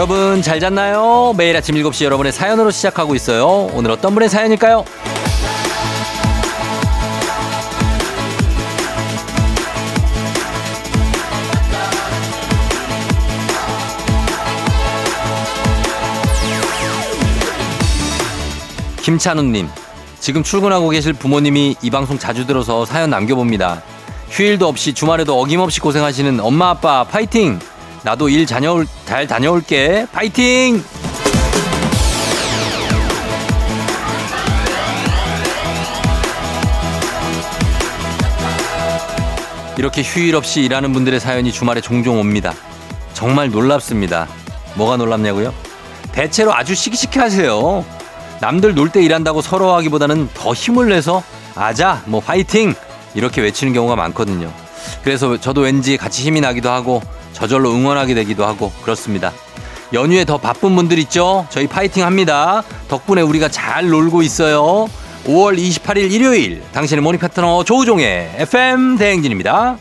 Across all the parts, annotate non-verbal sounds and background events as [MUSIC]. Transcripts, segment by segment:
여러분 잘 잤나요? 매일 아침 7시 여러분의 사연으로 시작하고 있어요. 오늘 어떤 분의 사연일까요? 김찬우님, 지금 출근하고 계실 부모님이 이 방송 자주 들어서 사연 남겨봅니다. 휴일도 없이 주말에도 어김없이 고생하시는 엄마 아빠 파이팅! 나도 일 다녀올, 잘 다녀올게. 파이팅! 이렇게 휴일 없이 일하는 분들의 사연이 주말에 종종 옵니다. 정말 놀랍습니다. 뭐가 놀랍냐고요? 대체로 아주 시기시기 하세요. 남들 놀 때 일한다고 서러워하기보다는 더 힘을 내서 아자, 뭐 파이팅! 이렇게 외치는 경우가 많거든요. 그래서 저도 왠지 같이 힘이 나기도 하고 저절로 응원하게 되기도 하고 그렇습니다. 연휴에 더 바쁜 분들 있죠? 저희 파이팅 합니다. 덕분에 우리가 잘 놀고 있어요. 5월 28일 일요일 당신의 morning 파트너 조우종의 FM 대행진입니다.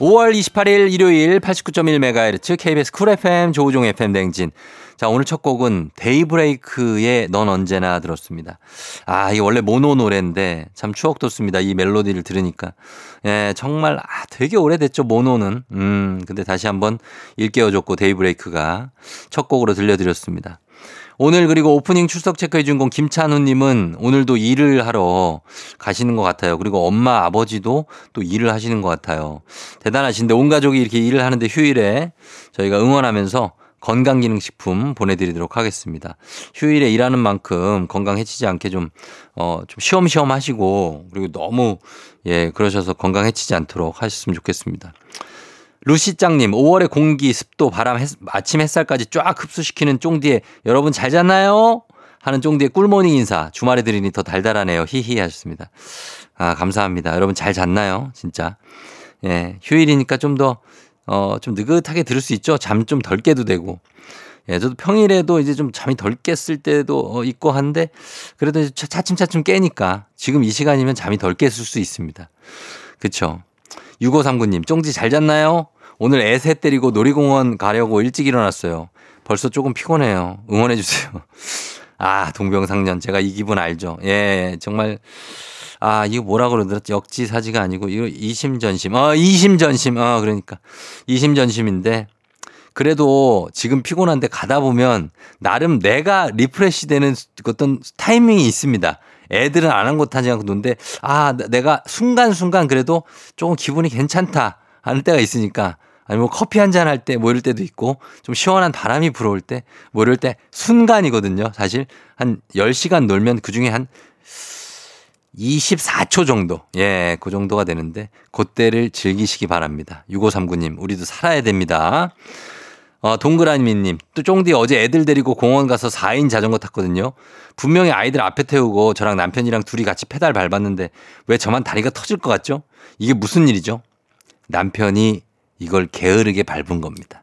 5월 28일 일요일 89.1MHz KBS 쿨 FM 조우종의 FM 대행진. 자, 오늘 첫 곡은 데이브레이크의 넌 언제나 들었습니다. 아, 이게 원래 모노 노래인데 참 추억 돋습니다. 이 멜로디를 들으니까. 예, 정말, 아, 되게 오래됐죠, 모노는. 음, 근데 다시 한번 일깨워 줬고 데이브레이크가 첫 곡으로 들려드렸습니다. 오늘 그리고 오프닝 출석 체크해 준공 김찬우 님은 오늘도 일을 하러 가시는 것 같아요. 그리고 엄마 아버지도 또 일을 하시는 것 같아요. 대단하신데 온 가족이 이렇게 일을 하는데 휴일에 저희가 응원하면서 건강기능식품 보내드리도록 하겠습니다. 휴일에 일하는 만큼 건강 해치지 않게 좀, 어, 좀 쉬엄쉬엄 하시고, 그리고 너무, 예, 그러셔서 건강 해치지 않도록 하셨으면 좋겠습니다. 루시짱님, 5월의 공기, 습도, 바람, 햇, 아침 햇살까지 쫙 흡수시키는 쫑디에 여러분 잘 잤나요? 하는 쫑디의 꿀모닝 인사. 주말에 드리니 더 달달하네요. 히히 하셨습니다. 아, 감사합니다. 여러분 잘 잤나요? 진짜. 예, 휴일이니까 좀 더, 어, 좀 느긋하게 들을 수 있죠. 잠 좀 덜 깨도 되고. 예, 저도 평일에도 이제 좀 잠이 덜 깼을 때도 어, 있고 한데 그래도 이제 차츰차츰 깨니까 지금 이 시간이면 잠이 덜 깼을 수 있습니다. 그쵸. 6539님, 쫑지 잘 잤나요? 오늘 애새 때리고 놀이공원 가려고 일찍 일어났어요. 벌써 조금 피곤해요. 응원해주세요. [LAUGHS] 아, 동병상련. 제가 이 기분 알죠. 예, 정말. 아, 이거 뭐라 그러더라? 역지사지가 아니고, 이거 이심전심. 어, 이심전심. 어, 그러니까. 이심전심인데, 그래도 지금 피곤한데 가다 보면, 나름 내가 refresh 되는 어떤 타이밍이 있습니다. 애들은 안 한 것 하지 않고 노는데, 아, 내가 순간순간 그래도 조금 기분이 괜찮다 하는 때가 있으니까, 아니 뭐 커피 한 잔 할 때 뭐 이럴 때도 있고 좀 시원한 바람이 불어올 때 뭐 이럴 때 순간이거든요. 사실 한 10시간 놀면 그 중에 한 24초 정도. 예, 그 정도가 되는데 그때를 즐기시기 바랍니다. 6539님, 우리도 살아야 됩니다. 어, 동그라미님, 또 쫑디 어제 애들 데리고 공원 가서 4인 자전거 탔거든요. 분명히 아이들 앞에 태우고 저랑 남편이랑 둘이 같이 페달 밟았는데 왜 저만 다리가 터질 것 같죠? 이게 무슨 일이죠? 남편이 이걸 게으르게 밟은 겁니다.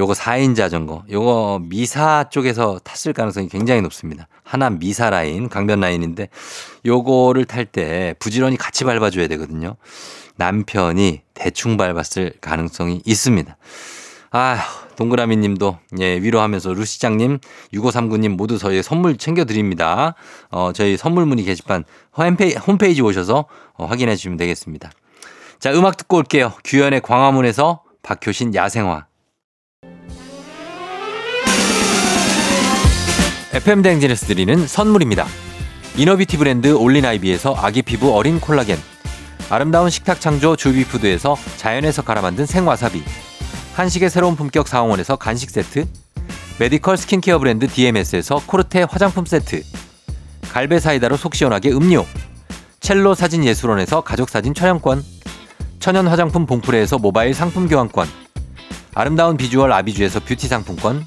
요거 4인 자전거, 요거 미사 쪽에서 탔을 가능성이 굉장히 높습니다. 하나 미사 라인, 강변 라인인데 요거를 탈 때 부지런히 같이 밟아줘야 되거든요. 남편이 대충 밟았을 가능성이 있습니다. 아휴, 동그라미 님도, 예, 위로하면서 루시장님, 6539님 모두 저희 선물 챙겨드립니다. 어, 저희 선물 문의 게시판 홈페이지, 홈페이지 오셔서 어, 확인해 주시면 되겠습니다. 자, 음악 듣고 올게요. 규현의 광화문에서 박효신 야생화. FM 댕진에서 드리는 선물입니다. inner beauty 브랜드 올린아이비에서 아기 피부 어린 콜라겐. 아름다운 식탁 창조 주비푸드에서 자연에서 갈아 만든 생와사비. 한식의 새로운 품격 사원에서 간식 세트. 메디컬 스킨케어 브랜드 DMS에서 코르테 화장품 세트. 갈배 사이다로 속 시원하게 음료. 첼로 사진 예술원에서 가족 사진 촬영권. 천연 화장품 봉프레에서 모바일 상품 교환권. 아름다운 비주얼 아비주에서 뷰티 상품권.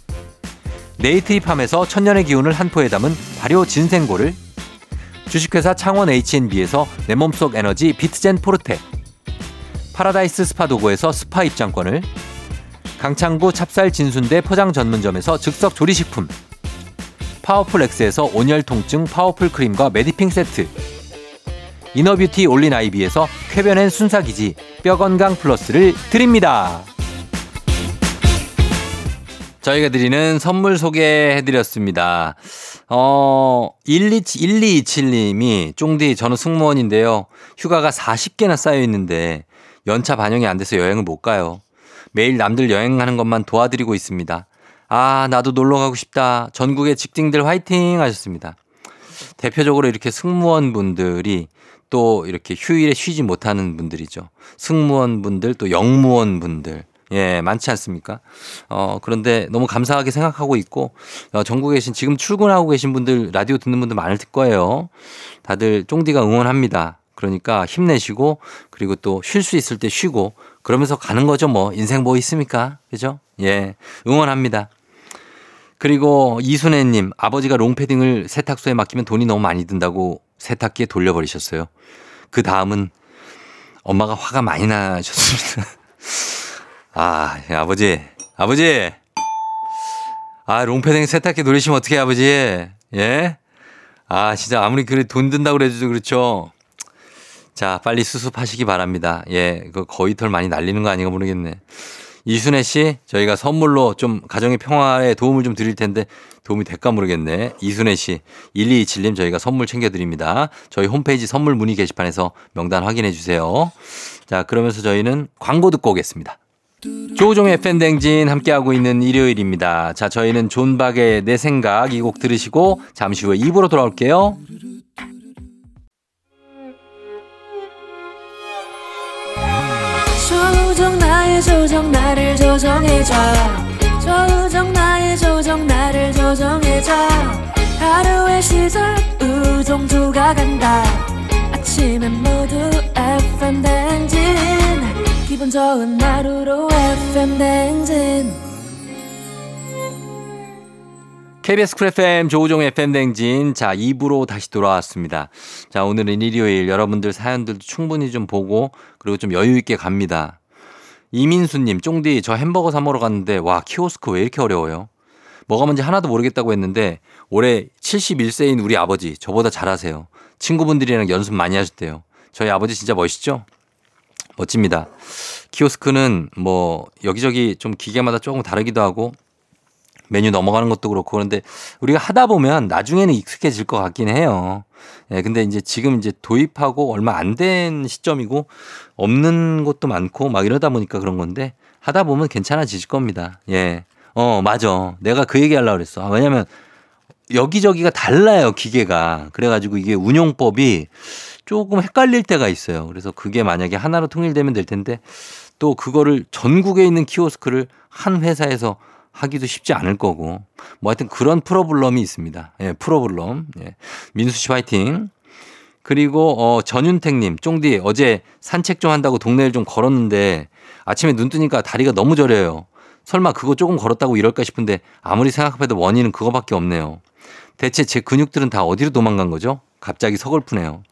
네이트리팜에서 천년의 기운을 한 포에 담은 발효 진생고를 주식회사 창원 H&B에서 내 몸속 에너지 비트젠 포르테 파라다이스 스파 도고에서 스파 입장권을 강창구 찹쌀 진순대 포장 전문점에서 즉석 조리식품 파워풀 엑스에서 온열 통증 파워풀 크림과 메디핑 세트 이너뷰티 올린 아이비에서 쾌변엔 순사기지 뼈건강 플러스를 드립니다. 저희가 드리는 선물 소개해드렸습니다. 어, 12, 1227님이, 쫑디, 저는 승무원인데요. 휴가가 40개나 쌓여 있는데, 연차 반영이 안 돼서 여행을 못 가요. 매일 남들 여행하는 것만 도와드리고 있습니다. 아, 나도 놀러 가고 싶다. 전국의 직딩들 화이팅 하셨습니다. 대표적으로 이렇게 승무원 분들이 또 이렇게 휴일에 쉬지 못하는 분들이죠. 승무원 분들 또 영무원 분들. 예, 많지 않습니까? 어, 그런데 너무 감사하게 생각하고 있고, 어, 전국에 계신, 지금 출근하고 계신 분들, 라디오 듣는 분들 많을 거예요. 다들 쫑디가 응원합니다. 그러니까 힘내시고, 그리고 또 쉴 수 있을 때 쉬고, 그러면서 가는 거죠, 뭐. 인생 뭐 있습니까? 그죠? 예, 응원합니다. 그리고 이순애님, 아버지가 롱패딩을 세탁소에 맡기면 돈이 너무 많이 든다고 세탁기에 돌려버리셨어요. 그 다음은 엄마가 화가 많이 나셨습니다. [LAUGHS] 아, 아버지, 아버지. 아, 롱패딩 세탁기 돌리시면 어떻게 아버지? 예? 아, 진짜 아무리 그래 돈 든다고 그래도 그렇죠. 자, 빨리 수습하시기 바랍니다. 예, 그 거의 털 많이 날리는 거 아닌가 모르겠네. 이순애 씨, 저희가 선물로 좀 가정의 평화에 도움을 좀 드릴 텐데 도움이 될까 모르겠네. 이순애 씨, 1227님 저희가 선물 챙겨드립니다. 저희 홈페이지 선물 문의 게시판에서 명단 확인해 주세요. 자, 그러면서 저희는 광고 듣고 오겠습니다. 조종의 팬댕진 함께하고 있는 일요일입니다. 자, 저희는 존박의 내 생각 이 곡 들으시고 잠시 후에 입으로 돌아올게요. 조정 나의 조정 나를 조정해줘 조정 나의 조정 나를 조정해줘 하루의 시절 우정조가 간다 아침엔 모두 FM 댕진 기분 좋은 하루로 FM 댕진 KBS 쿨 FM 조우종 FM 댕진. 자, 2부로 다시 돌아왔습니다. 자, 오늘은 일요일 여러분들 사연들도 충분히 좀 보고 그리고 좀 여유 있게 갑니다. 이민수님, 쫑디, 저 햄버거 사 먹으러 갔는데 와, 키오스크 왜 이렇게 어려워요? 뭐가 뭔지 하나도 모르겠다고 했는데 올해 71세인 우리 아버지 저보다 잘하세요. 친구분들이랑 연습 많이 하셨대요. 저희 아버지 진짜 멋있죠? 멋집니다. 키오스크는 뭐 여기저기 좀 기계마다 조금 다르기도 하고 메뉴 넘어가는 것도 그렇고 그런데 우리가 하다 보면 나중에는 익숙해질 것 같긴 해요. 예, 근데 이제 지금 이제 도입하고 얼마 안 된 시점이고 없는 것도 많고 막 이러다 보니까 그런 건데 하다 보면 괜찮아지실 겁니다. 예. 어, 맞아. 내가 그 얘기 하려고 그랬어. 아, 왜냐면 여기저기가 달라요, 기계가. 그래가지고 이게 운용법이 조금 헷갈릴 때가 있어요. 그래서 그게 만약에 하나로 통일되면 될 텐데 또 그거를 전국에 있는 키오스크를 한 회사에서 하기도 쉽지 않을 거고 뭐 하여튼 그런 프로블럼이 있습니다. 예, 프로블럼. 예. 민수 씨 화이팅. 그리고 어 전윤택 님, 쫑디 어제 산책 좀 한다고 동네를 좀 걸었는데 아침에 눈 뜨니까 다리가 너무 저려요. 설마 그거 조금 걸었다고 이럴까 싶은데 아무리 생각해도 원인은 그거밖에 없네요. 대체 제 근육들은 다 어디로 도망간 거죠? 갑자기 서글프네요.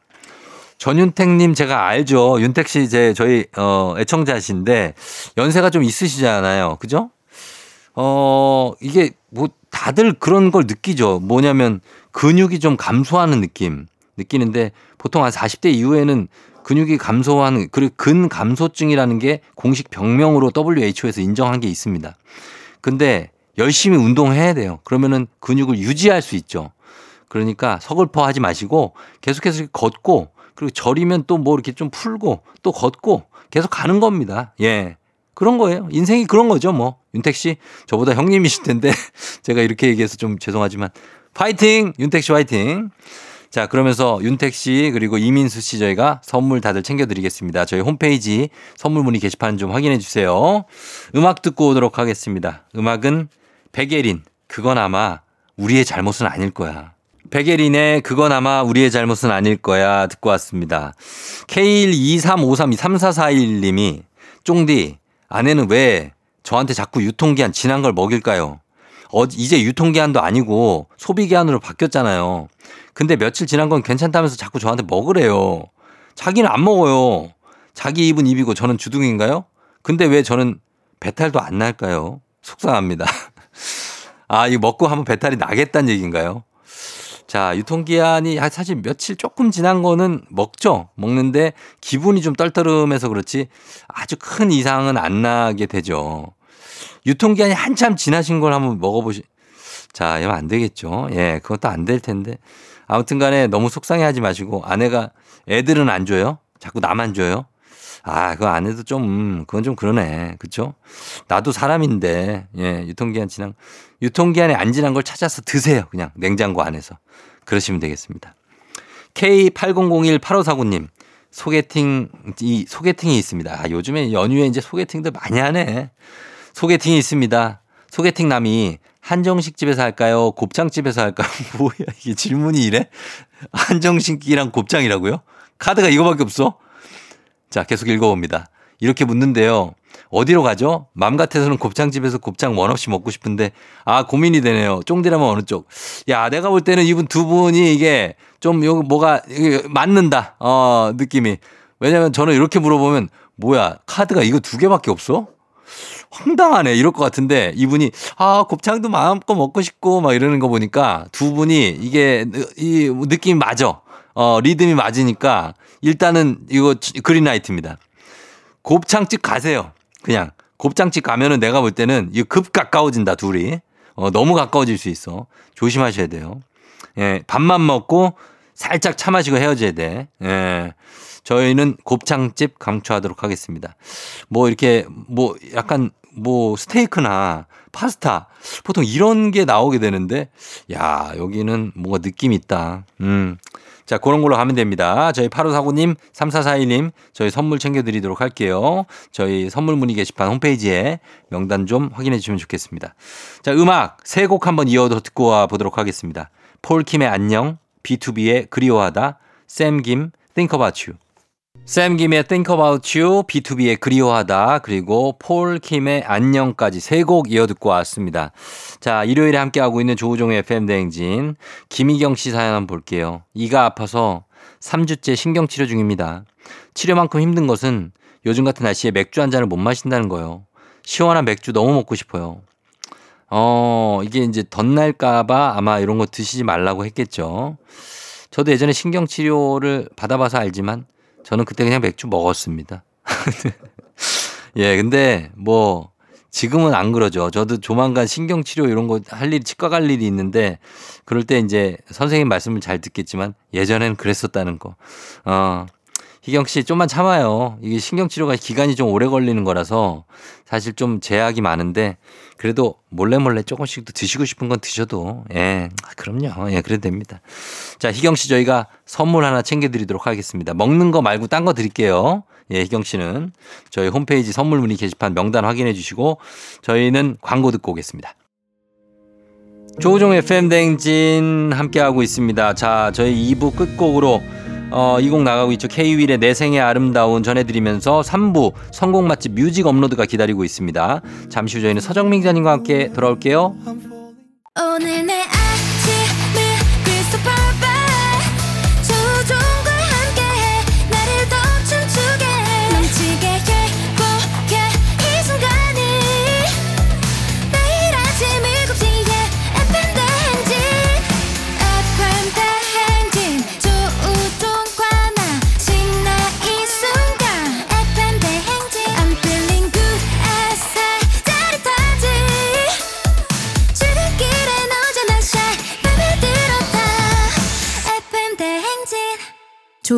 전윤택님 제가 알죠. 윤택 씨제 저희 어 애청자신데 연세가 좀 있으시잖아요. 그죠? 어, 이게 뭐 다들 그런 걸 느끼죠. 뭐냐면 근육이 좀 감소하는 느낌 느끼는데 보통 한 40대 이후에는 근육이 감소하는 그리고 근 감소증이라는 게 공식 병명으로 WHO에서 인정한 게 있습니다. 근데 열심히 운동해야 돼요. 그러면은 근육을 유지할 수 있죠. 그러니까 서글퍼 하지 마시고 계속해서 걷고 그리고 저리면 또 뭐 이렇게 좀 풀고 또 걷고 계속 가는 겁니다. 예. 그런 거예요. 인생이 그런 거죠, 뭐. 윤택 씨, 저보다 형님이실 텐데 [LAUGHS] 제가 이렇게 얘기해서 좀 죄송하지만 파이팅! 윤택 씨 화이팅! 자, 그러면서 윤택 씨 그리고 이민수 씨 저희가 선물 다들 챙겨드리겠습니다. 저희 홈페이지 선물 문의 게시판 좀 확인해 주세요. 음악 듣고 오도록 하겠습니다. 음악은 백예린. 그건 아마 우리의 잘못은 아닐 거야. 백예린의 그건 아마 우리의 잘못은 아닐 거야 듣고 왔습니다. K123533441님이 쫑디 아내는 왜 저한테 자꾸 유통기한 지난 걸 먹일까요? 어, 이제 유통기한도 아니고 소비기한으로 바뀌었잖아요. 근데 며칠 지난 건 괜찮다면서 자꾸 저한테 먹으래요. 자기는 안 먹어요. 자기 입은 입이고 저는 주둥인가요? 근데 왜 저는 배탈도 안 날까요? 속상합니다. [LAUGHS] 아, 이거 먹고 하면 배탈이 나겠다는 얘기인가요? 자, 유통기한이 사실 며칠 조금 지난 거는 먹죠. 먹는데 기분이 좀 떨떠름해서 그렇지 아주 큰 이상은 안 나게 되죠. 유통기한이 한참 지나신 걸 한번 먹어보시. 자, 이러면 안 되겠죠. 예, 그것도 안 될 텐데. 아무튼 간에 너무 속상해 하지 마시고 아내가 애들은 안 줘요? 자꾸 나만 줘요? 아, 그거 안 해도 좀, 음, 그건 좀 그러네. 그쵸? 나도 사람인데, 예, 유통기한 지난, 유통기한이 안 지난 걸 찾아서 드세요. 그냥 냉장고 안에서. 그러시면 되겠습니다. K80018549님, 소개팅, 이 소개팅이 있습니다. 아, 요즘에 연휴에 이제 소개팅들 많이 하네. 소개팅이 있습니다. 소개팅 남이 한정식 집에서 할까요? 곱창 집에서 할까요? [LAUGHS] 뭐야, 이게 질문이 이래? 한정식이랑 곱창이라고요? 카드가 이거밖에 없어? 자, 계속 읽어봅니다. 이렇게 묻는데요. 어디로 가죠? 맘 같아서는 곱창집에서 곱창 원 없이 먹고 싶은데, 아, 고민이 되네요. 쫑디라면 어느 쪽? 야, 내가 볼 때는 이분 두 분이 이게 좀 요, 뭐가 맞는다. 어, 느낌이. 왜냐면 저는 이렇게 물어보면, 뭐야, 카드가 이거 두 개밖에 없어? 황당하네. 이럴 것 같은데 이분이 아, 곱창도 마음껏 먹고 싶고 막 이러는 거 보니까 두 분이 이게 이 느낌이 맞아. 어, 리듬이 맞으니까 일단은 이거 그린라이트입니다. 곱창집 가세요. 그냥 곱창집 가면은 내가 볼 때는 이급 가까워진다 둘이. 어, 너무 가까워질 수 있어. 조심하셔야 돼요. 예, 밥만 먹고 살짝 차 마시고 헤어져야 돼. 예. 저희는 곱창집 강추하도록 하겠습니다. 뭐 이렇게 뭐 약간 뭐 스테이크나 파스타 보통 이런 게 나오게 되는데 야, 여기는 뭔가 느낌 있다. 음. 자, 그런 걸로 가면 됩니다. 저희 8549님, 3441님, 저희 선물 챙겨드리도록 할게요. 저희 선물 문의 게시판 홈페이지에 명단 좀 확인해 주시면 좋겠습니다. 자, 음악 세 곡 한번 이어서 듣고 와 보도록 하겠습니다. 폴킴의 안녕, B2B의 그리워하다, 샘김, Think About You. 샘 김의 Think About You, B2B의 그리워하다, 그리고 폴 킴의 안녕까지 세 곡 이어 듣고 왔습니다. 자, 일요일에 함께하고 있는 조우종의 FM대행진. 김희경 씨 사연 한번 볼게요. 이가 아파서 3주째 신경치료 중입니다. 치료만큼 힘든 것은 요즘 같은 날씨에 맥주 한 잔을 못 마신다는 거예요. 시원한 맥주 너무 먹고 싶어요. 어, 이게 이제 덧날까봐 아마 이런 거 드시지 말라고 했겠죠. 저도 예전에 신경치료를 받아봐서 알지만 저는 그때 그냥 맥주 먹었습니다. [LAUGHS] 예, 근데 뭐 지금은 안 그러죠. 저도 조만간 신경치료 이런 거 할 일, 치과 갈 일이 있는데 그럴 때 이제 선생님 말씀을 잘 듣겠지만 예전엔 그랬었다는 거. 어, 희경 씨 좀만 참아요. 이게 신경 치료가 기간이 좀 오래 걸리는 거라서 사실 좀 제약이 많은데 그래도 몰래 몰래 조금씩 드시고 싶은 건 드셔도 예 그럼요 예 그래도 됩니다. 자 희경 씨 저희가 선물 하나 챙겨드리도록 하겠습니다. 먹는 거 말고 딴 거 드릴게요. 예 희경 씨는 저희 홈페이지 선물 문의 게시판 명단 확인해 주시고 저희는 광고 듣고 오겠습니다. 조우종 FM 댕진 함께하고 있습니다. 자, 저희 2부 끝곡으로 어, 이곡 나가고 있죠. K-윌의 내 생의 아름다운 전해드리면서 3부 성공 맛집 뮤직 업로드가 기다리고 있습니다. 잠시 후 저희는 서정민 기자님과 함께 돌아올게요.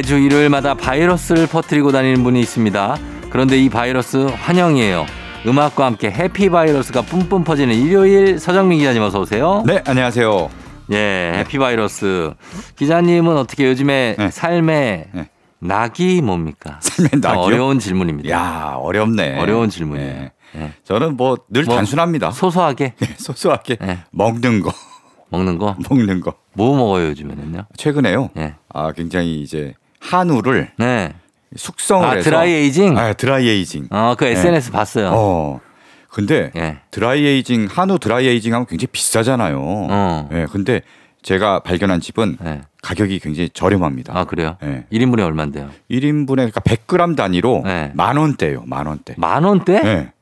매주 일요일마다 바이러스를 퍼뜨리고 다니는 분이 있습니다. 그런데 이 바이러스 환영이에요. 음악과 함께 해피 바이러스가 뿜뿜 퍼지는 일요일 서정민 기자님 어서 오세요. 네, 안녕하세요. 예, 해피 바이러스. 기자님은 어떻게 요즘에 네. 삶의 네. 낙이 뭡니까? 삶의 참 낙이요? 어려운 질문입니다. 야, 어렵네. 어려운 질문이에요. 네. 예. 저는 뭐늘 뭐, 단순합니다. 소소하게 네, 소소하게 네. 먹는 거, 먹는 거. [LAUGHS] 먹는 거. 뭐 먹어요 요즘에는요? 최근에요. 예. 아, 굉장히 이제 한우를 네. 숙성을 아 해서 dry aging. 아, dry aging. 어, 그 SNS 봤어요. 어. 근데 예. dry aging 한우 dry aging 하면 굉장히 비싸잖아요. 어. 예. 근데 제가 발견한 집은 예. 가격이 굉장히 저렴합니다. 아 그래요? 예. 1인분에 얼마인데요? 1인분에 그러니까 100g 단위로 네. 만 원대예요. 만 원대. 만 원대? 예.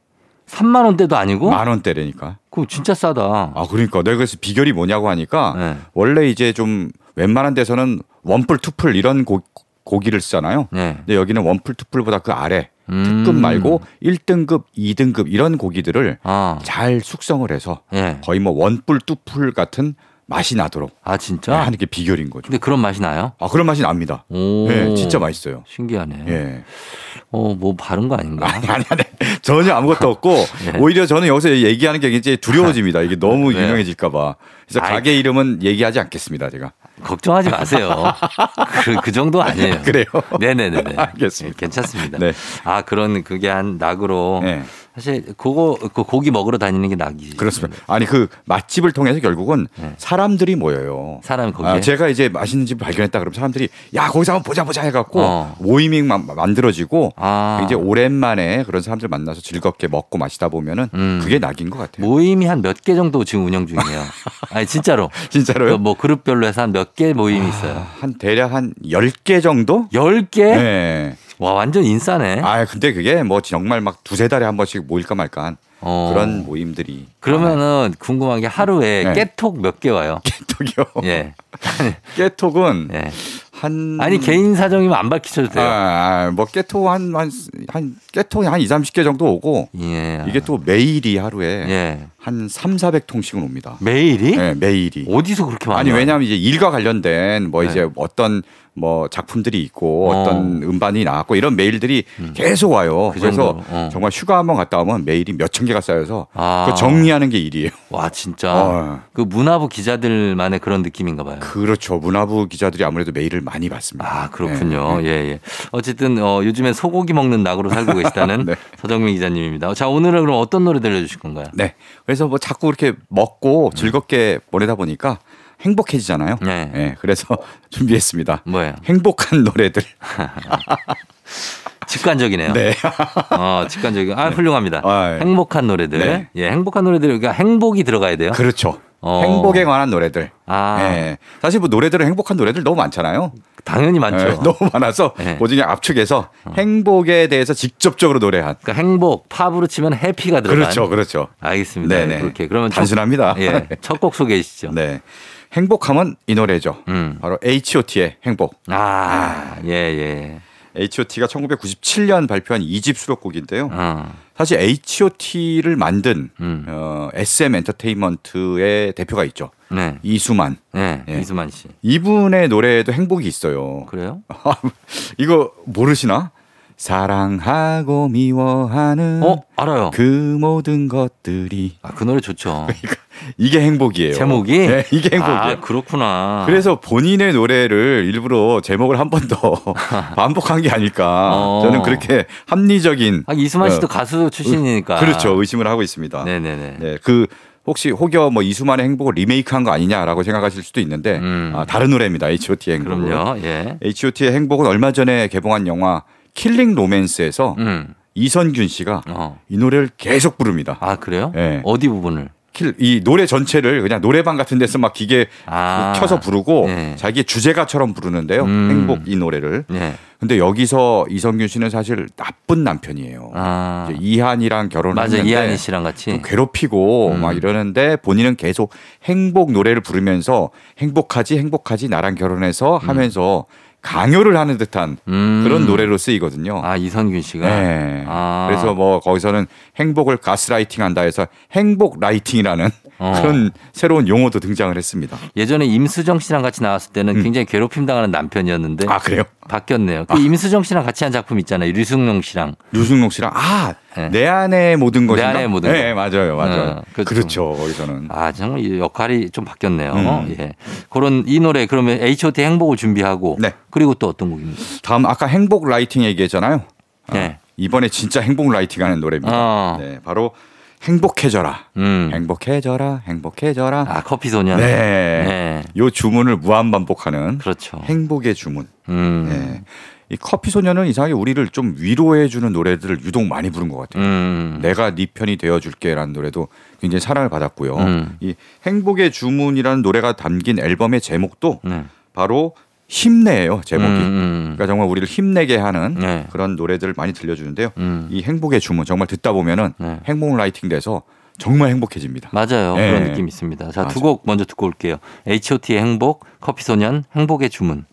3만 원대도 아니고? 만 원대라니까. 그거 진짜 싸다. 아, 그러니까 내가 그래서 비결이 뭐냐고 하니까 네. 원래 이제 좀 웬만한 데서는 원뿔 투뿔 이런 고, 고기를 쓰잖아요. 네. 근데 여기는 원뿔 투뿔보다 그 아래 음. 특급 말고 1등급, 2등급 이런 고기들을 아, 잘 숙성을 해서 예. 거의 뭐 원뿔 투뿔 같은 맛이 나도록 아 진짜? 하는 게 비결인 거죠. 근데 그런 맛이 나요? 아, 그런 맛이 납니다. 오. 네, 진짜 맛있어요. 신기하네. 예. 어, 뭐 바른 거 아닌가? 아니, 아니, 아니. 전혀 아무것도 없고, 예. [LAUGHS] 오히려 저는 여기서 얘기하는 게 이제 두려워집니다. 이게 너무 [LAUGHS] 네. 유명해질까봐. 그래서 아이. 가게 이름은 얘기하지 않겠습니다, 제가. 걱정하지 마세요. 그, 그 정도 아니에요. [LAUGHS] 그래요? 네네네네. 알겠습니다. 네, 괜찮습니다. 네. 아 그런 그게 한 낙으로 네. 사실 그거 그 고기 먹으러 다니는 게 낙이지. 그렇습니다. 아니 그 맛집을 통해서 결국은 네. 사람들이 모여요. 사람이 거기에? 아, 제가 이제 맛있는 집 발견했다 그러면 사람들이 야 거기서 한번 보자 보자 해갖고 어. 모임이 마- 만들어지고 아. 이제 오랜만에 그런 사람들 만나서 즐겁게 먹고 마시다 보면은 음. 그게 낙인 것 같아요. 모임이 한 몇 개 정도 지금 운영 중이에요. [LAUGHS] 아니 진짜로. 진짜로요? 뭐 그룹별로 해서 한 몇 개 모임이 있어요. 한 대략 한 10개 정도? 열 개? 네. 와 완전 인싸네. 아 근데 그게 뭐 정말 막 두세 달에 한 번씩 모일까 말까 한 어. 그런 모임들이 그러면은 궁금한 게 하루에 네. 깨톡 몇 개 와요? [LAUGHS] 깨톡이요. 예. 깨톡은 예. 한 아니 개인 사정이면 안 밝히셔도 돼요. 아, 아, 뭐 깨톡 한, 한, 한 깨톡이 한 2, 30개 정도 오고 예. 이게 또 메일이 하루에 예. 한 3, 400통씩은 옵니다. 매일이? 네, 메일이. 어디서 그렇게 많이 아니 와요? 왜냐하면 이제 일과 관련된 뭐 네. 이제 어떤 뭐 작품들이 있고 어. 어. 떤 음반이 나왔고 이런 메일들이 계속 와요. 그 그래서 어. 정말 휴가 한번 갔다 오면 메일이 몇천 개가 쌓여서 아. 그 정리하는 게 일이에요. 와 진짜 어. 그 문화부 기자들만의 그런 느낌인가 봐요. 그렇죠. 문화부 기자들이 아무래도 메일을 많이 받습니다. 아 그렇군요. 네. 예 예. 어쨌든 어, 요즘엔 소고기 먹는 낙으로 살고 계시다는 [LAUGHS] 네. 서정민 기자님입니다. 자 오늘은 그럼 어떤 노래 들려주실 건가요? 네. 그래서 뭐 자꾸 이렇게 먹고 즐겁게 보내다 보니까 행복해지잖아요. 네. 네, 그래서 [LAUGHS] 준비했습니다. 뭐예요? 행복한 노래들. [LAUGHS] 직관적이네요. 네. 어, 직관적인. 아 훌륭합니다. 아, 예. 행복한 노래들. 네. 예, 행복한 노래들. 그러니까 행복이 들어가야 돼요. 그렇죠. 어. 행복에 관한 노래들. 아 네. 사실 뭐 노래들은 행복한 노래들 너무 많잖아요. 당연히 많죠. 네, 너무 많아서 네. 어. 그중에 압축해서 행복에 대해서 직접적으로 노래한. 그러니까 행복 팝으로 치면 해피가 들어간. 그렇죠, 그렇죠. 알겠습니다. 네네. 그렇게 그러면 첫- 단순합니다. 예, [LAUGHS] 첫 곡 소개해 주시죠. 네. 행복하면 이 노래죠. 음. 바로 H.O.T의 행복. 아, 예, 예. H.O.T가 1997년 발표한 2집 수록곡인데요. 어, 사실 H.O.T를 만든 음. 어, SM 엔터테인먼트의 대표가 있죠. 네. 이수만. 네, 예. 이수만 씨. 이분의 노래에도 행복이 있어요. 그래요? [LAUGHS] 이거 모르시나? 사랑하고 미워하는 어, 알아요. 그 모든 것들이 아, 그 노래 좋죠. [LAUGHS] 이게 행복이에요. 제목이? 네, 이게 행복이에요. 아, 그렇구나. 그래서 본인의 노래를 일부러 제목을 한 번 더 [LAUGHS] 반복한 게 아닐까. 어. 저는 그렇게 합리적인 아, 이수만 씨도 어, 가수 출신이니까. 그렇죠 의심을 하고 있습니다. 네네네. 네, 그 혹시 혹여 뭐 이수만의 행복을 리메이크한 거 아니냐라고 생각하실 수도 있는데 음. 아, 다른 노래입니다. H.O.T의 행복. 그럼요. 예. H.O.T의 행복은 얼마 전에 개봉한 영화 킬링 로맨스에서 음. 이선균 씨가 어. 이 노래를 계속 부릅니다. 아, 그래요? 예. 어디 부분을? 킬- 이 노래 전체를 그냥 노래방 같은 데서 막 기계 아. 켜서 부르고 네. 자기 주제가처럼 부르는데요. 음. 행복 이 노래를. 예. 근데 여기서 이선균 씨는 사실 나쁜 남편이에요. 아. 이하늬랑 결혼을 맞아 했는데 이하늬 씨랑 같이. 좀 괴롭히고 음. 막 이러는데 본인은 계속 행복 노래를 부르면서 행복하지 행복하지 나랑 결혼해서 하면서 강요를 하는 듯한 음. 그런 노래로 쓰이거든요. 아 이선균 씨가. 네. 아. 그래서 뭐 거기서는 행복을 가스라이팅 한다 해서 행복 라이팅이라는 어. 그런 새로운 용어도 등장을 했습니다. 예전에 임수정 씨랑 같이 나왔을 때는 굉장히 괴롭힘 당하는 남편이었는데 음. 아 그래요? 바뀌었네요. 그 임수정 씨랑 같이 한 작품 있잖아요. 류승룡 씨랑. 류승룡 씨랑 아 네. 내 안의 모든 내 것인가? 안의 모든 네, 것. 맞아요, 맞아요. 어, 그렇죠. 거기서는 아 정말 이 역할이 좀 바뀌었네요. 음. 예. 그런 이 노래 그러면 H.O.T 행복을 준비하고 네. 그리고 또 어떤 곡입니까? 다음 아까 행복 라이팅 얘기했잖아요. 아, 네. 이번에 진짜 행복 라이팅하는 노래입니다. 어. 네, 바로 행복해져라. 음. 행복해져라. 행복해져라. 아 커피 소년. 네. 네. 요 주문을 무한 반복하는 그렇죠. 행복의 주문. 음. 네. 이 커피 소년은 이상하게 우리를 좀 위로해 주는 노래들을 유독 많이 부른 것 같아요. 음. 내가 네 편이 되어 줄게라는 노래도 굉장히 사랑을 받았고요. 음. 이 행복의 주문이라는 노래가 담긴 앨범의 제목도 네. 바로 힘내예요. 제목이. 음, 음. 그러니까 정말 우리를 힘내게 하는 네. 그런 노래들을 많이 들려주는데요. 음. 이 행복의 주문 정말 듣다 보면은 네. 행복 라이팅 돼서 정말 행복해집니다. 맞아요. 네. 그런 느낌 있습니다. 자, 두. 곡 먼저 듣고 올게요. H.O.T의 행복, 커피소년, 행복의 주문.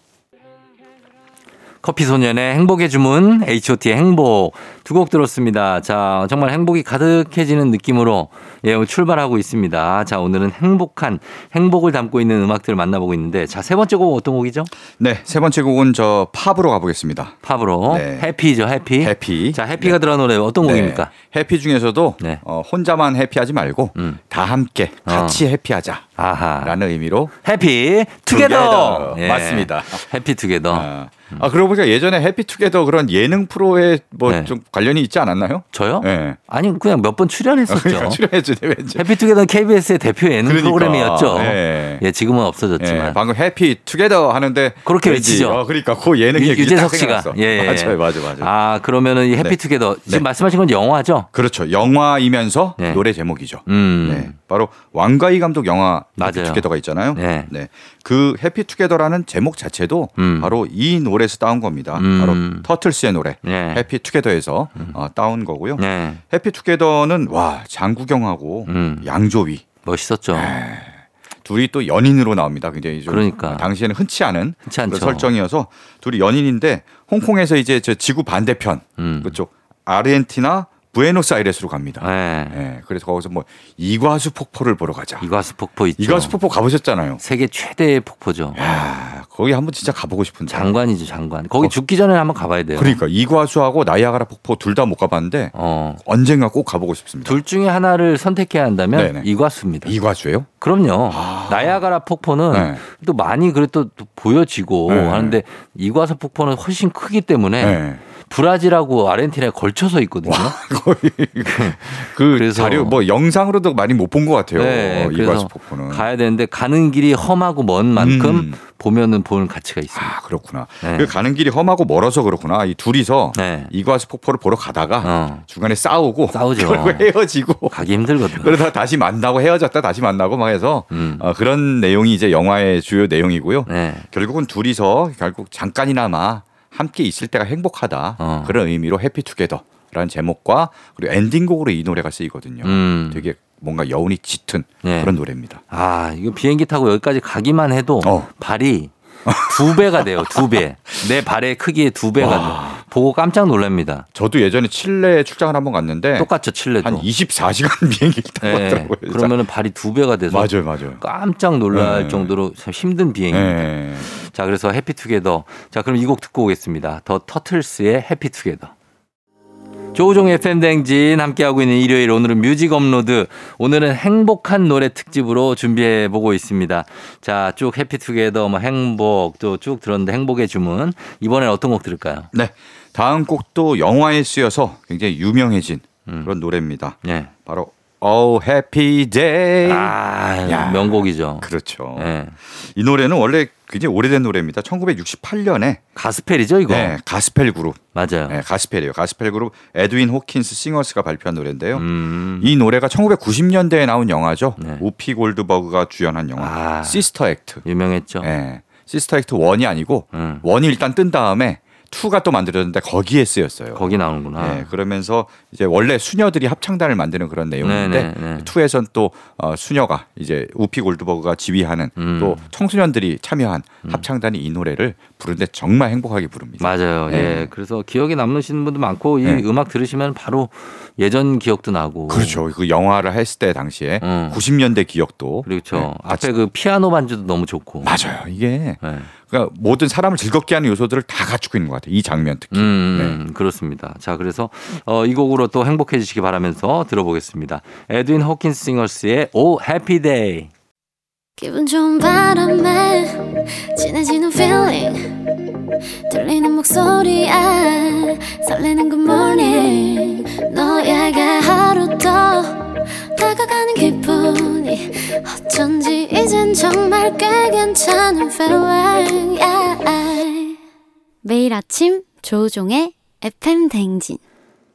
커피소년의 행복의 주문, H.O.T의 행복. 두 곡 들었습니다. 자, 정말 행복이 가득해지는 느낌으로 예, 출발하고 있습니다. 자, 오늘은 행복한, 행복을 담고 있는 음악들을 만나보고 있는데, 자, 세 번째 곡 어떤 곡이죠? 네, 세 번째 곡은 저 팝으로 가보겠습니다. 팝으로. 네. 해피죠, 해피. 해피. 자, 해피가 들어간 노래 어떤 곡입니까? 네, 해피 중에서도 네. 어, 혼자만 해피하지 말고 음. 다 함께 같이 해피하자라는 아하. 의미로 해피 투게더. 투게더. 맞습니다. 해피 투게더. 아, 아 그러고 보니까 예전에 해피투게더 그런 예능 프로에 뭐 네. 좀 관련이 있지 않았나요? 저요? 네. 아니 그냥 몇 번 출연했었죠. [LAUGHS] 그러니까 출연했죠, 왠지. 해피투게더 KBS의 대표 예능 그러니까. 프로그램이었죠. 예. 예, 지금은 없어졌지만. 예, 방금 해피 투게더 하는데 그렇게 왠지, 외치죠. 어, 그러니까 그 예능 유- 유재석 딱 씨가. 생각났어. 예, 예. 맞아요, 맞아요, 맞아요. 아 그러면은 이 해피투게더 지금 네. 말씀하신 건 영화죠? 그렇죠. 영화이면서 네. 노래 제목이죠. 음. 네. 바로 왕가희 감독 영화 맞아요. 해피투게더가 있잖아요. 네. 그 해피투게더라는 제목 자체도 음. 바로 이 노래 에서 따온 겁니다. 음. 바로 터틀스의 노래 네. 해피 투게더에서 어, 따온 거고요. 네. 해피 투게더는 와 장구경하고 음. 양조위 멋있었죠. 둘이 또 연인으로 나옵니다. 굉장히 좀 그러니까. 당시에는 흔치 않은 흔치. 그런 설정이어서 둘이 연인인데 홍콩에서 이제 저 지구 반대편 음. 그쪽 아르헨티나 부에노스아이레스로 갑니다. 네. 예, 그래서 거기서 뭐 이과수 폭포를 보러 가자. 이과수 폭포 있죠. 이과수 폭포 가보셨잖아요. 세계 최대의 폭포죠. 야, 거기 한번 진짜 가보고 싶은데. 장관이죠, 장관. 거기 죽기 전에 한번 가봐야 돼요. 그러니까 이과수하고 나이아가라 폭포 둘 다 못 가봤는데 어. 언젠가 꼭 가보고 싶습니다. 둘 중에 하나를 선택해야 한다면 네네. 이과수입니다. 이과수예요? 그럼요. 나야가라 폭포는 네. 또 많이 그래도 또 보여지고 네. 하는데 이과수 폭포는 훨씬 크기 때문에 네. 브라질하고 아르헨티나에 걸쳐서 있거든요. 거의 그 [LAUGHS] 그래서- 자료 뭐 영상으로도 많이 못 본 것 같아요. 네, 이과수 폭포는. 가야 되는데 가는 길이 험하고 먼 만큼 음. 보면은 보는 가치가 있습니다. 아 그렇구나. 네. 그 가는 길이 험하고 멀어서 그렇구나. 이 둘이서 네. 이과수 폭포를 보러 가다가 어. 중간에 싸우고 싸우죠. [LAUGHS] 헤어지고 가기 힘들거든요. 그러다 다시 만나고 헤어졌다 다시 만나고 막 해서 음. 어, 그런 내용이 이제 영화의 주요 내용이고요. 네. 결국은 둘이서 결국 잠깐이나마 함께 있을 때가 행복하다 어. 그런 의미로 해피투게더라는 제목과 그리고 엔딩곡으로 이 노래가 쓰이거든요. 음. 되게 뭔가 여운이 짙은 네. 그런 노래입니다. 아, 이거 비행기 타고 여기까지 가기만 해도 어. 발이 두 배가 돼요. 두 배. 내 발의 크기의 두 배가 돼요. 보고 깜짝 놀랍니다. 저도 예전에 칠레 출장을 한번 갔는데 똑같죠, 칠레도. 한 24시간 [LAUGHS] 비행기를 타고 네. 왔더라고요. 진짜. 그러면은 발이 두 배가 돼서 맞아요, 맞아요. 깜짝 놀랄 네. 정도로 참 힘든 비행입니다. 네. 자, 그래서 Happy Together. 자, 그럼 이 곡 듣고 오겠습니다. 더 터틀스의 Happy Together. 조우종 FM 댕진 함께하고 있는 일요일 오늘은 뮤직 업로드 오늘은 행복한 노래 특집으로 준비해 보고 있습니다. 자, 쭉 Happy Together 뭐 행복 또 쭉 들었는데 행복의 주문 이번엔 어떤 곡 들을까요? 네. 다음 곡도 영화에 쓰여서 굉장히 유명해진 음. 그런 노래입니다. 네. 바로 Oh Happy Day. 아, 야. 명곡이죠. 그렇죠. 예. 이 노래는 원래 굉장히 오래된 노래입니다. 1968년에 가스펠이죠, 이거. 네, 가스펠 그룹, 맞아요. 네, 가스펠이에요. 가스펠 그룹 에드윈 호킨스 싱어스가 발표한 노래인데요. 음. 이 노래가 1990년대에 나온 영화죠. 네. 우피 골드버그가 주연한 영화 아. 시스터 액트. 유명했죠. 예. 시스터 액트 1이 아니고 음. one이 일단 뜬 다음에 2가 또 만들어졌는데 거기에 쓰였어요. 거기 나오는구나. 예, 그러면서 이제 원래 수녀들이 합창단을 만드는 그런 내용인데 네, 네, 네. two에선 또 어, 수녀가 이제 우피 골드버그가 지휘하는 음. 또 청소년들이 참여한 합창단이 이 노래를 부르는데 정말 행복하게 부릅니다. 맞아요. 네. 예. 그래서 기억에 남으시는 분도 많고 이 네. 음악 들으시면 바로 예전 기억도 나고. 그렇죠. 그 영화를 했을 때 당시에 음. 90년대 기억도 그렇죠. 네, 앞에 그 피아노 반주도 너무 좋고. 맞아요. 이게 네. 그러니까 모든 사람을 즐겁게 하는 요소들을 다 갖추고 있는 것 같아요. 이 장면 특히. 음, 그렇습니다. 자, 그래서 어, 이 곡으로 또 행복해지시기 바라면서 들어보겠습니다. 에드윈 호킨스 싱어스의 Oh Happy Day. 기분 좋은 바람에 진해지는 feeling 들리는 목소리에 설레는 good morning 너에게 하루 더 다가가는 기분이 어쩐지 이젠 정말 꽤 괜찮은 feeling yeah. 매일 아침 조우종의 FM 댕진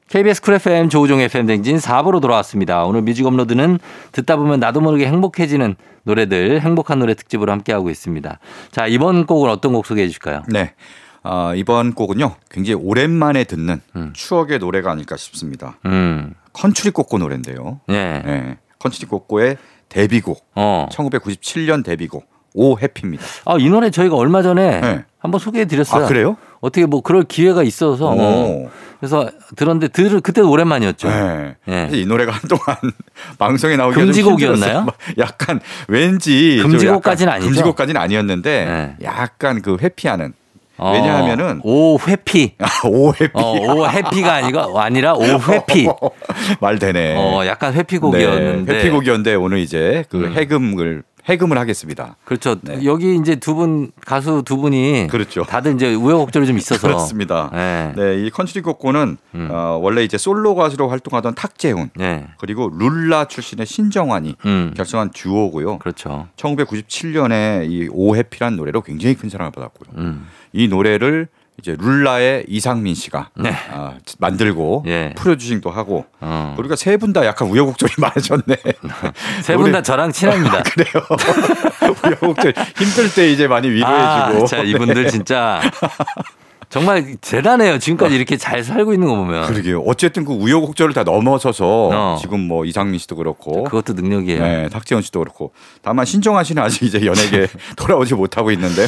KBS 쿨 FM 조우종 FM 댕진 4부로 돌아왔습니다. 오늘 뮤직 업로드는 듣다 보면 나도 모르게 행복해지는 노래들 행복한 노래 특집으로 함께하고 있습니다. 자, 이번 곡은 어떤 곡 소개해 주실까요? 네. 어, 이번 곡은요. 굉장히 오랜만에 듣는 음. 추억의 노래가 아닐까 싶습니다. 음. 컨츄리 꼬꼬 노래인데요. 예. 네. 컨츄리 꼬꼬의 데뷔곡. 어. 1997년 데뷔곡. 오 해피입니다. 아, 이 노래 저희가 얼마 전에 네. 한번 소개해 드렸어요. 아, 그래요? 어떻게 뭐 그럴 기회가 있어서 오. 그래서 들었는데 들 그때 오랜만이었죠. 네. 예. 그래서 이 노래가 한동안 [LAUGHS] 방송에 나오기가 좀 금지곡이었나요? 힘들었어요. 약간 왠지 좀 금지곡까지는 아니죠? 금지곡까지는 아니었는데 네. 약간 그 회피하는 어, 왜냐하면은 오 회피. [LAUGHS] 오 해피 어, 오 해피가 아니고 아니라 오 회피. [LAUGHS] 말 되네. 어, 약간 회피곡이었는데. 네, 회피곡이었는데 오늘 이제 그 음. 해금을 해금을 하겠습니다. 그렇죠. 네. 여기 이제 두 분 가수 두 분이 그렇죠. 다들 이제 우여곡절이 좀 있어서 그렇습니다. 네. 네, 이 컨츄리 꼬꼬는 음. 어, 원래 이제 솔로 가수로 활동하던 탁재훈 네. 그리고 룰라 출신의 신정환이 음. 결성한 듀오고요. 그렇죠. 1997년에 이 오해피란 노래로 굉장히 큰 사랑을 받았고요. 음. 이 노래를 이제 룰라의 이상민 씨가 네. 아, 만들고 예. 프로듀싱도 하고 어. 우리가 세 분 다 약간 우여곡절이 [LAUGHS] 많으셨네. [LAUGHS] 세 분 다 저랑 친합니다. 그래요. [LAUGHS] 우여곡절 힘들 때 이제 많이 위로해주고. 아, 자, 이분들 진짜 정말 대단해요. 지금까지 이렇게 잘 살고 있는 거 보면. 그러게요. 어쨌든 그 우여곡절을 다 넘어서서 어. 지금 뭐 이상민 씨도 그렇고. 그것도 능력이에요. 네, 탁재훈 씨도 그렇고. 다만 신정환 씨는 아직 이제 연예계 [LAUGHS] 돌아오지 못하고 있는데요.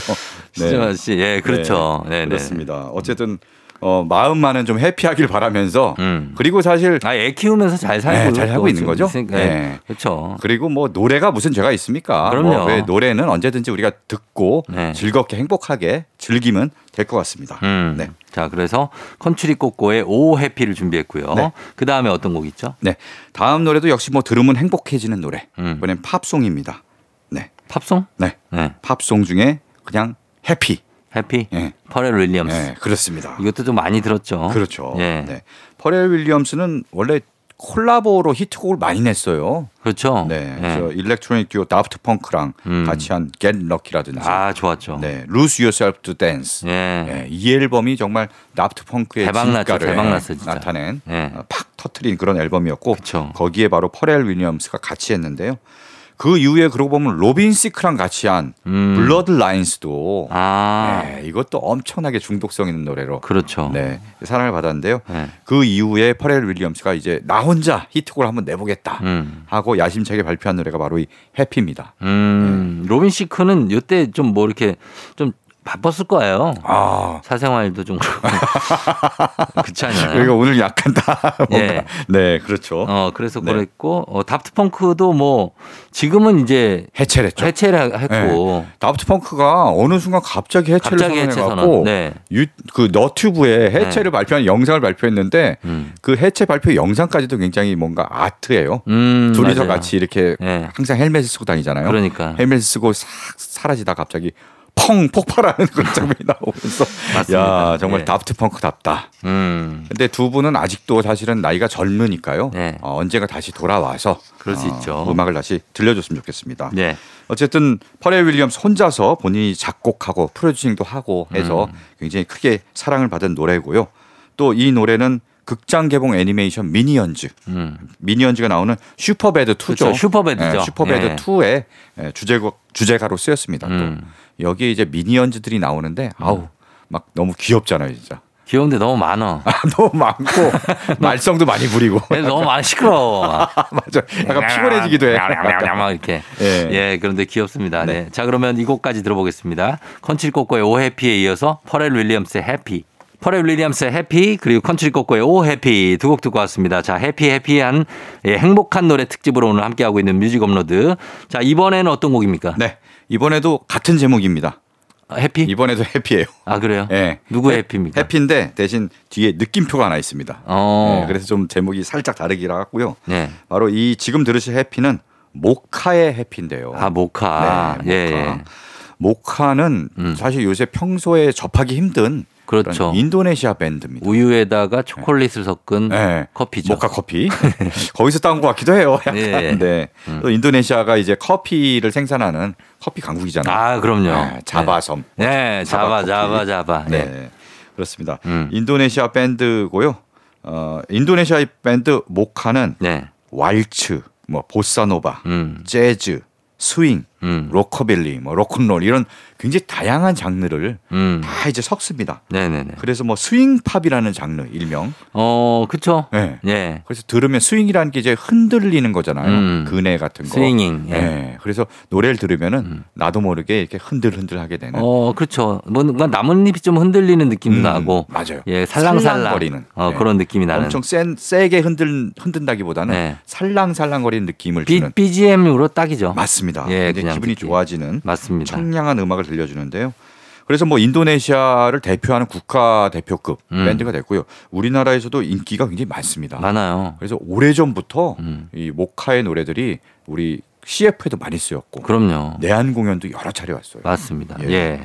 신정환 씨, 예, 그렇죠. 네, 네. 그렇습니다. 어쨌든 어, 마음만은 좀 해피하길 바라면서 음. 그리고 사실 아, 애 키우면서 잘 살고 네, 잘 살고 또 있는 거죠? 네. 네. 그렇죠. 그리고 뭐 노래가 무슨 죄가 있습니까? 그럼요. 뭐왜 노래는 언제든지 우리가 듣고 네. 즐겁게 행복하게 즐기면 될 것 같습니다. 음. 네. 자, 그래서 컨츄리 꼬꼬의 Oh Happy를 준비했고요. 네. 그 다음에 어떤 곡 있죠? 네. 다음 노래도 역시 뭐 들으면 행복해지는 노래. 음. 이번엔 팝송입니다. 네. 팝송? 네. 네. 팝송 중에 그냥 Happy. Happy. 예. 퍼렐 윌리엄스. 네, 그렇습니다. 이것도 좀 많이 들었죠. 그렇죠. 예. 네. 퍼렐 윌리엄스는 원래 콜라보로 히트곡을 많이 냈어요. 그렇죠. 네. 예. 그래서 electronic 듀오 다프트 펑크랑 음. 같이 한 Get Lucky라든지 아, 좋았죠. 네. Lose Yourself to Dance. 예. 네, 이 앨범이 정말 다프트 펑크의 대박났죠. 진가를 대박났어요, 진짜. 나타낸 예. 어, 팍 터트린 그런 앨범이었고 그쵸. 거기에 바로 퍼렐 윌리엄스가 같이 했는데요. 그 이후에 그러고 보면 로빈 시크랑 같이 한 음. Blurred Lines도 아, 네, 이것도 엄청나게 중독성 있는 노래로 그렇죠. 네, 사랑을 받았는데요. 네. 그 이후에 퍼렐 윌리엄스가 이제 나 혼자 히트곡을 한번 내보겠다 음. 하고 야심차게 발표한 노래가 바로 이 Happy입니다. 음, 로빈 시크는 이때 좀 뭐 이렇게 좀 바빴을 거예요. 아, 사생활도 좀 그렇고. 그렇지 않아요? 그러니까 오늘 약간 다 예. 네, 그렇죠. 어, 그래서 네. 그랬고, 어, 다프트 펑크도 뭐, 지금은 이제 해체를 했죠. 해체를 했고, 다프트 펑크가 어느 순간 갑자기 해체를 갑자기 해체 선언해갖고 선언. 네. 유, 그 너튜브에 해체를 발표한 영상을 발표했는데 음. 그 해체 발표 영상까지도 굉장히 뭔가 아트예요. 음, 둘이서 맞아요. 같이 이렇게 네. 항상 헬멧을 쓰고 다니잖아요. 그러니까. 헬멧을 쓰고 싹 사라지다 갑자기 펑 폭발하는 그런 장면이 나오면서 맞습니다. 야 정말 예. 다프트 펑크답다. 음. 근데 두 분은 아직도 사실은 나이가 젊으니까요. 네. 어, 언젠가 다시 돌아와서 그럴 수 어, 있죠. 음악을 다시 들려줬으면 좋겠습니다. 네. 어쨌든 퍼렐 윌리엄스 혼자서 본인이 작곡하고 producing도 하고 해서 음. 굉장히 크게 사랑을 받은 노래고요. 또 이 노래는 극장 개봉 애니메이션 미니언즈 음. 미니언즈가 나오는 슈퍼배드 2죠. 그렇죠. 슈퍼배드죠. 슈퍼배드 예. 2의 주제곡 주제가로 쓰였습니다. 음. 또 여기에 이제 미니언즈들이 나오는데 아우 막 너무 귀엽잖아요, 진짜. 귀여운데 너무 많아. [LAUGHS] 너무 많고 [LAUGHS] 말썽도 많이 부리고 근데 너무 많이 시끄러워. [LAUGHS] 맞아. 약간 피곤해지기도 해. 막 이렇게. 예. 예, 그런데 귀엽습니다. 네. 자, 그러면 이 곡까지 들어보겠습니다. 컨트리 꼬꼬의 Oh Happy에 이어서 퍼렐 윌리엄스의 Happy. 퍼렐 윌리엄스의 Happy 그리고 컨트리 꼬꼬의 Oh Happy 두 곡 듣고 왔습니다. 자, happy happy한 예, 행복한 노래 특집으로 오늘 함께하고 있는 뮤직 업로드. 자, 이번에는 어떤 곡입니까? 네. 이번에도 같은 제목입니다. 아, Happy? 이번에도 Happy예요. 아, 그래요? 예. 누구의 Ha- Happy입니까? Happy인데 대신 뒤에 느낌표가 하나 있습니다. 어. 네, 그래서 좀 제목이 살짝 다르긴 하고요. 네. 바로 이 지금 들으실 Happy는 모카의 Happy인데요. 아, 모카. 네, 예, 모카. 예. 모카는 음. 사실 요새 평소에 접하기 힘든 그렇죠. 인도네시아 밴드입니다. 우유에다가 초콜릿을 섞은 네. 커피죠. 모카 커피. [LAUGHS] 거기서 따온 것 같기도 해요. 약간. 예. 네. 또 인도네시아가 이제 커피를 생산하는 커피 강국이잖아요. 아, 그럼요. 네, 자바섬. 네, 자바, 자바 자바. 자바. 네. 네. 그렇습니다. 음. 인도네시아 밴드고요. 어, 인도네시아 밴드 모카는 네. 왈츠, 뭐 보사노바, 음. 재즈, 스윙, 음. 로커빌리, 뭐 로큰롤 이런 굉장히 다양한 장르를 음. 다 이제 섞습니다. 네네네. 그래서 뭐 swing pop이라는 장르 일명. 어, 그쵸. 네. 예. 그래서 들으면 스윙이라는 게 이제 흔들리는 거잖아요. 음. 그네 같은 거. swinging. 예. 네. 그래서 노래를 들으면은 나도 모르게 이렇게 흔들흔들하게 되는. 어, 그렇죠. 뭔가 나뭇잎이 좀 흔들리는 느낌도 음, 나고. 맞아요. 예, 살랑살랑. 살랑거리는. 어, 네. 그런 느낌이 나는. 엄청 센 세게 흔들 흔든다기보다는 네. 살랑살랑거리는 느낌을 B, 주는. BGM으로 딱이죠. 맞습니다. 예, 그냥 기분이 듣기. 좋아지는 맞습니다. 청량한 음악을 들려주는데요. 그래서 뭐 인도네시아를 대표하는 국가 대표급 음. 밴드가 됐고요. 우리나라에서도 인기가 굉장히 많습니다. 많아요. 그래서 오래전부터 음. 이 모카의 노래들이 우리 CF에도 많이 쓰였고 그럼요. 내한 공연도 여러 차례 왔어요. 맞습니다. 예. 예.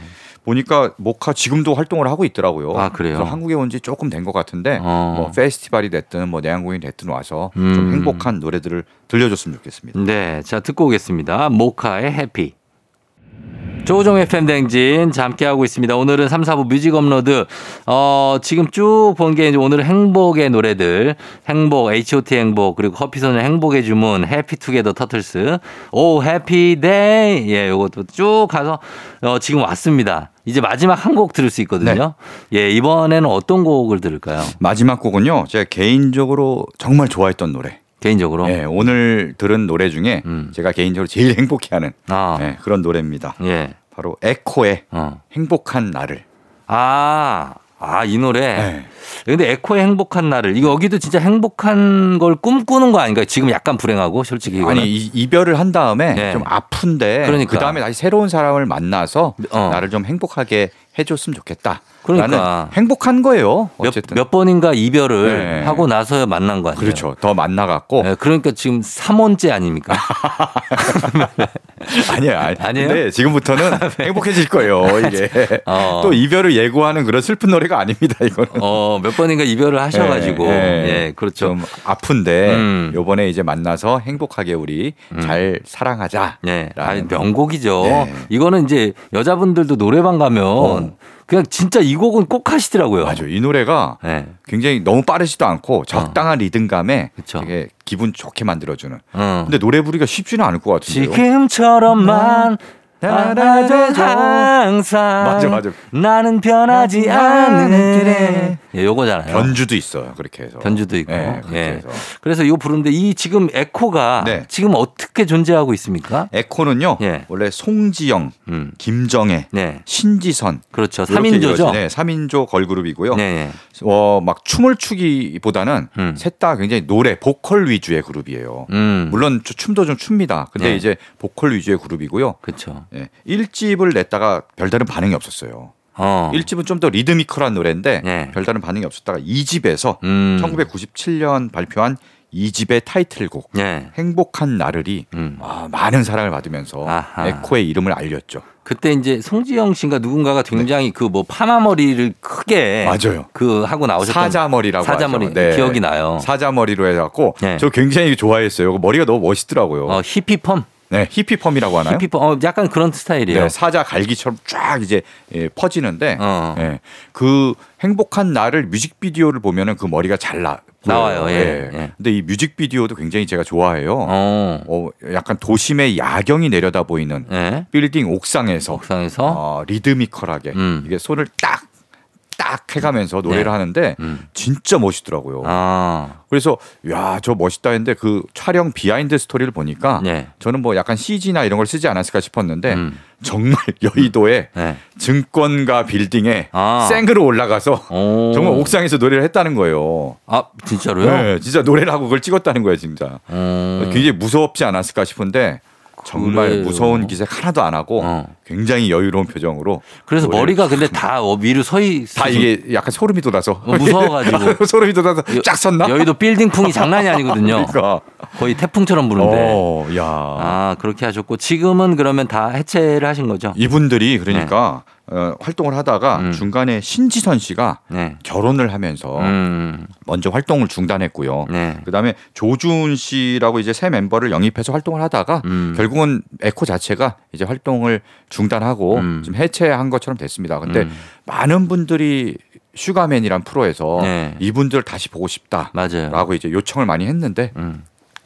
보니까 모카 지금도 활동을 하고 있더라고요. 아, 그래요? 한국에 온 지 조금 된 것 같은데 어. 뭐 페스티벌이 됐든 뭐 내한 공연이 됐든 와서 음. 좀 행복한 노래들을 들려줬으면 좋겠습니다. 네. 자, 듣고 오겠습니다. 모카의 Happy. 조우종 FM 대행진 자, 함께하고 있습니다. 오늘은 3, 4부 뮤직 업로드. 어, 지금 쭉 본 게 이제 오늘은 행복의 노래들. 행복, H.O.T 행복, 그리고 커피소년 행복의 주문, Happy Together 터틀스, 오, 해피데이. 예, 요것도 쭉 가서 어, 지금 왔습니다. 이제 마지막 한 곡 들을 수 있거든요. 예, 이번에는 어떤 곡을 들을까요? 마지막 곡은요. 제가 개인적으로 정말 좋아했던 노래. 개인적으로. 네, 오늘 들은 노래 중에 음. 제가 개인적으로 제일 행복해하는 아, 네, 그런 노래입니다. 예. 바로 에코의 어. 행복한 나를. 아, 아, 이 노래. 네. 근데 에코의 행복한 날을 이거 여기도 진짜 행복한 걸 꿈꾸는 거 아닌가요? 지금 약간 불행하고 솔직히 이거는. 아니 이, 이별을 한 다음에 네. 좀 아픈데 그러니까. 그 다음에 다시 새로운 사람을 만나서 어. 나를 좀 행복하게 해줬으면 좋겠다. 그러니까. 행복한 거예요. 몇, 어쨌든 몇 번인가 이별을 네. 하고 나서 만난 거 아니에요? 그렇죠. 더 만나갖고 네, 그러니까 지금 3원째 아닙니까? [LAUGHS] 아니에요. 아니, 아니에요? 근데 지금부터는 [LAUGHS] 행복해질 거예요. 이게 어. 또 이별을 예고하는 그런 슬픈 노래가 아닙니다. 이거는. 어, 몇 번인가 이별을 하셔가지고. 네, 예, 네. 그렇죠. 좀 아픈데 음. 요번에 이제 만나서 행복하게 우리 잘 사랑하자. 네. 아니, 명곡이죠. 네. 이거는 이제 여자분들도 노래방 가면 어. 그냥 진짜 이 곡은 꼭 하시더라고요. 맞아요. 이 노래가 네. 굉장히 너무 빠르지도 않고 적당한 리듬감에 그쵸. 되게 기분 좋게 만들어주는. 어. 근데 노래 부르기가 쉽지는 않을 것 같은데요. 지금처럼만 알 아줘 항상 맞아, 맞아. 나는 변하지 않으래 예, 요거잖아요 변주도 있어요. 그렇게 해서. 변주도 있고 네, 그렇게 예. 해서. 그래서 이거 부르는데 이 지금 에코가 네. 지금 어떻게 존재하고 있습니까? 에코는요. 예. 원래 송지영, 음. 김정혜, 네 신지선 그렇죠 이렇게 3인조죠 이루어진, 네, 3인조 걸그룹이고요. 네. 어, 막 춤을 추기보다는 음. 셋다 굉장히 노래, 보컬 위주의 그룹이에요. 음. 물론 주- 춤도 좀 춥니다. 근데 네. 이제 보컬 위주의 그룹이고요. 그렇죠 예, 1집을 냈다가 별다른 반응이 없었어요. 어. 1집은 좀 더 리드미컬한 노래인데 네. 별다른 반응이 없었다가 2집에서 음. 1997년 발표한 2집의 타이틀곡 네. 행복한 나를이 음. 아, 많은 사랑을 받으면서 아하. 에코의 이름을 알렸죠. 그때 이제 송지영 씨인가 누군가가 굉장히 그뭐 파마 머리를 크게 맞아요. 그 하고 나오셨던 사자머리라고 사자머리. 네. 기억이 나요. 사자머리로 해갖고 네. 저 굉장히 좋아했어요. 머리가 너무 멋있더라고요. 어, 히피펌, 네, 히피펌이라고 하나요? 히피펌, 어, 약간 그런 스타일이에요. 네, 사자 갈기처럼 쫙 이제 예, 퍼지는데 어. 예, 그 행복한 나를 뮤직비디오를 보면은 그 머리가 잘 나. 나와요. 예, 예. 근데 이 뮤직비디오도 굉장히 제가 좋아해요. 어, 어, 약간 도심의 야경이 내려다 보이는 예. 빌딩 옥상에서 옥상에서 어, 리드미컬하게 음. 이게 손을 딱, 딱 해가면서 노래를 네. 하는데 음. 진짜 멋있더라고요. 아, 그래서 야, 저 멋있다 했는데 그 촬영 비하인드 스토리를 보니까 네. 저는 뭐 약간 CG나 이런 걸 쓰지 않았을까 싶었는데 음. 정말 [LAUGHS] 여의도에 네. 증권가 빌딩에 아. 생으로 올라가서 오. 정말 옥상에서 노래를 했다는 거예요. 아, 진짜로요? 네, 진짜 노래를 하고 그걸 찍었다는 거예요, 진짜. 어. 굉장히 무섭지 않았을까 싶은데 정말 그래요. 무서운 기색 하나도 안 하고 어. 굉장히 여유로운 표정으로 그래서 머리가 근데 다 어, 위로 서 있. 다 이게 약간 소름이 돋아서 어, 무서워가지고. [LAUGHS] 소름이 돋아서 쫙 섰나? 여의도 빌딩풍이 [LAUGHS] 장난이 아니거든요. 그러니까 거의 태풍처럼 부는데. 어, 야. 아, 그렇게 하셨고 지금은 그러면 다 해체를 하신 거죠? 이분들이 그러니까 어, 활동을 하다가 네. 음. 중간에 신지선 씨가 네. 결혼을 하면서 음. 먼저 활동을 중단했고요. 네. 그다음에 조준 씨라고 이제 새 멤버를 영입해서 활동을 하다가 음. 결국은 에코 자체가 이제 활동을 중단하고 음. 지금 해체한 것처럼 됐습니다. 근데 음. 많은 분들이 슈가맨이란 프로에서 네. 이분들 다시 보고 싶다라고 맞아요. 이제 요청을 많이 했는데 음.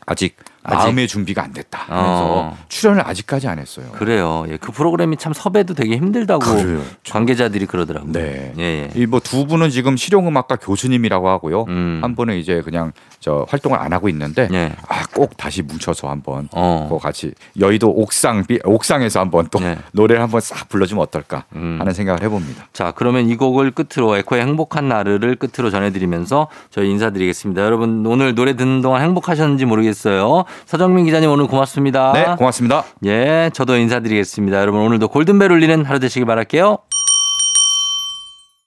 아직? 마음의 준비가 안 됐다. 하면서 어. 출연을 아직까지 안 했어요. 그래요. 예, 그 프로그램이 참 섭외도 되게 힘들다고 그래요. 관계자들이 그러더라고요. 네. 예, 예. 이뭐 두 분은 지금 실용음악과 교수님이라고 하고요. 음. 한 분은 이제 그냥 저 활동을 안 하고 있는데 예. 아꼭 다시 뭉쳐서 한번 어. 그 같이 여의도 옥상 비- 옥상에서 한번 또 네. [LAUGHS] 노래를 한번 싹 불러주면 어떨까 음. 하는 생각을 해봅니다. 자, 그러면 이 곡을 끝으로 에코의 행복한 나르를 끝으로 전해드리면서 저희 인사드리겠습니다. 여러분 오늘 노래 듣는 동안 행복하셨는지 모르겠어요. 서정민 기자님 오늘 고맙습니다. 네, 고맙습니다. 예, 저도 인사드리겠습니다. 여러분 오늘도 골든벨 울리는 하루 되시길 바랄게요.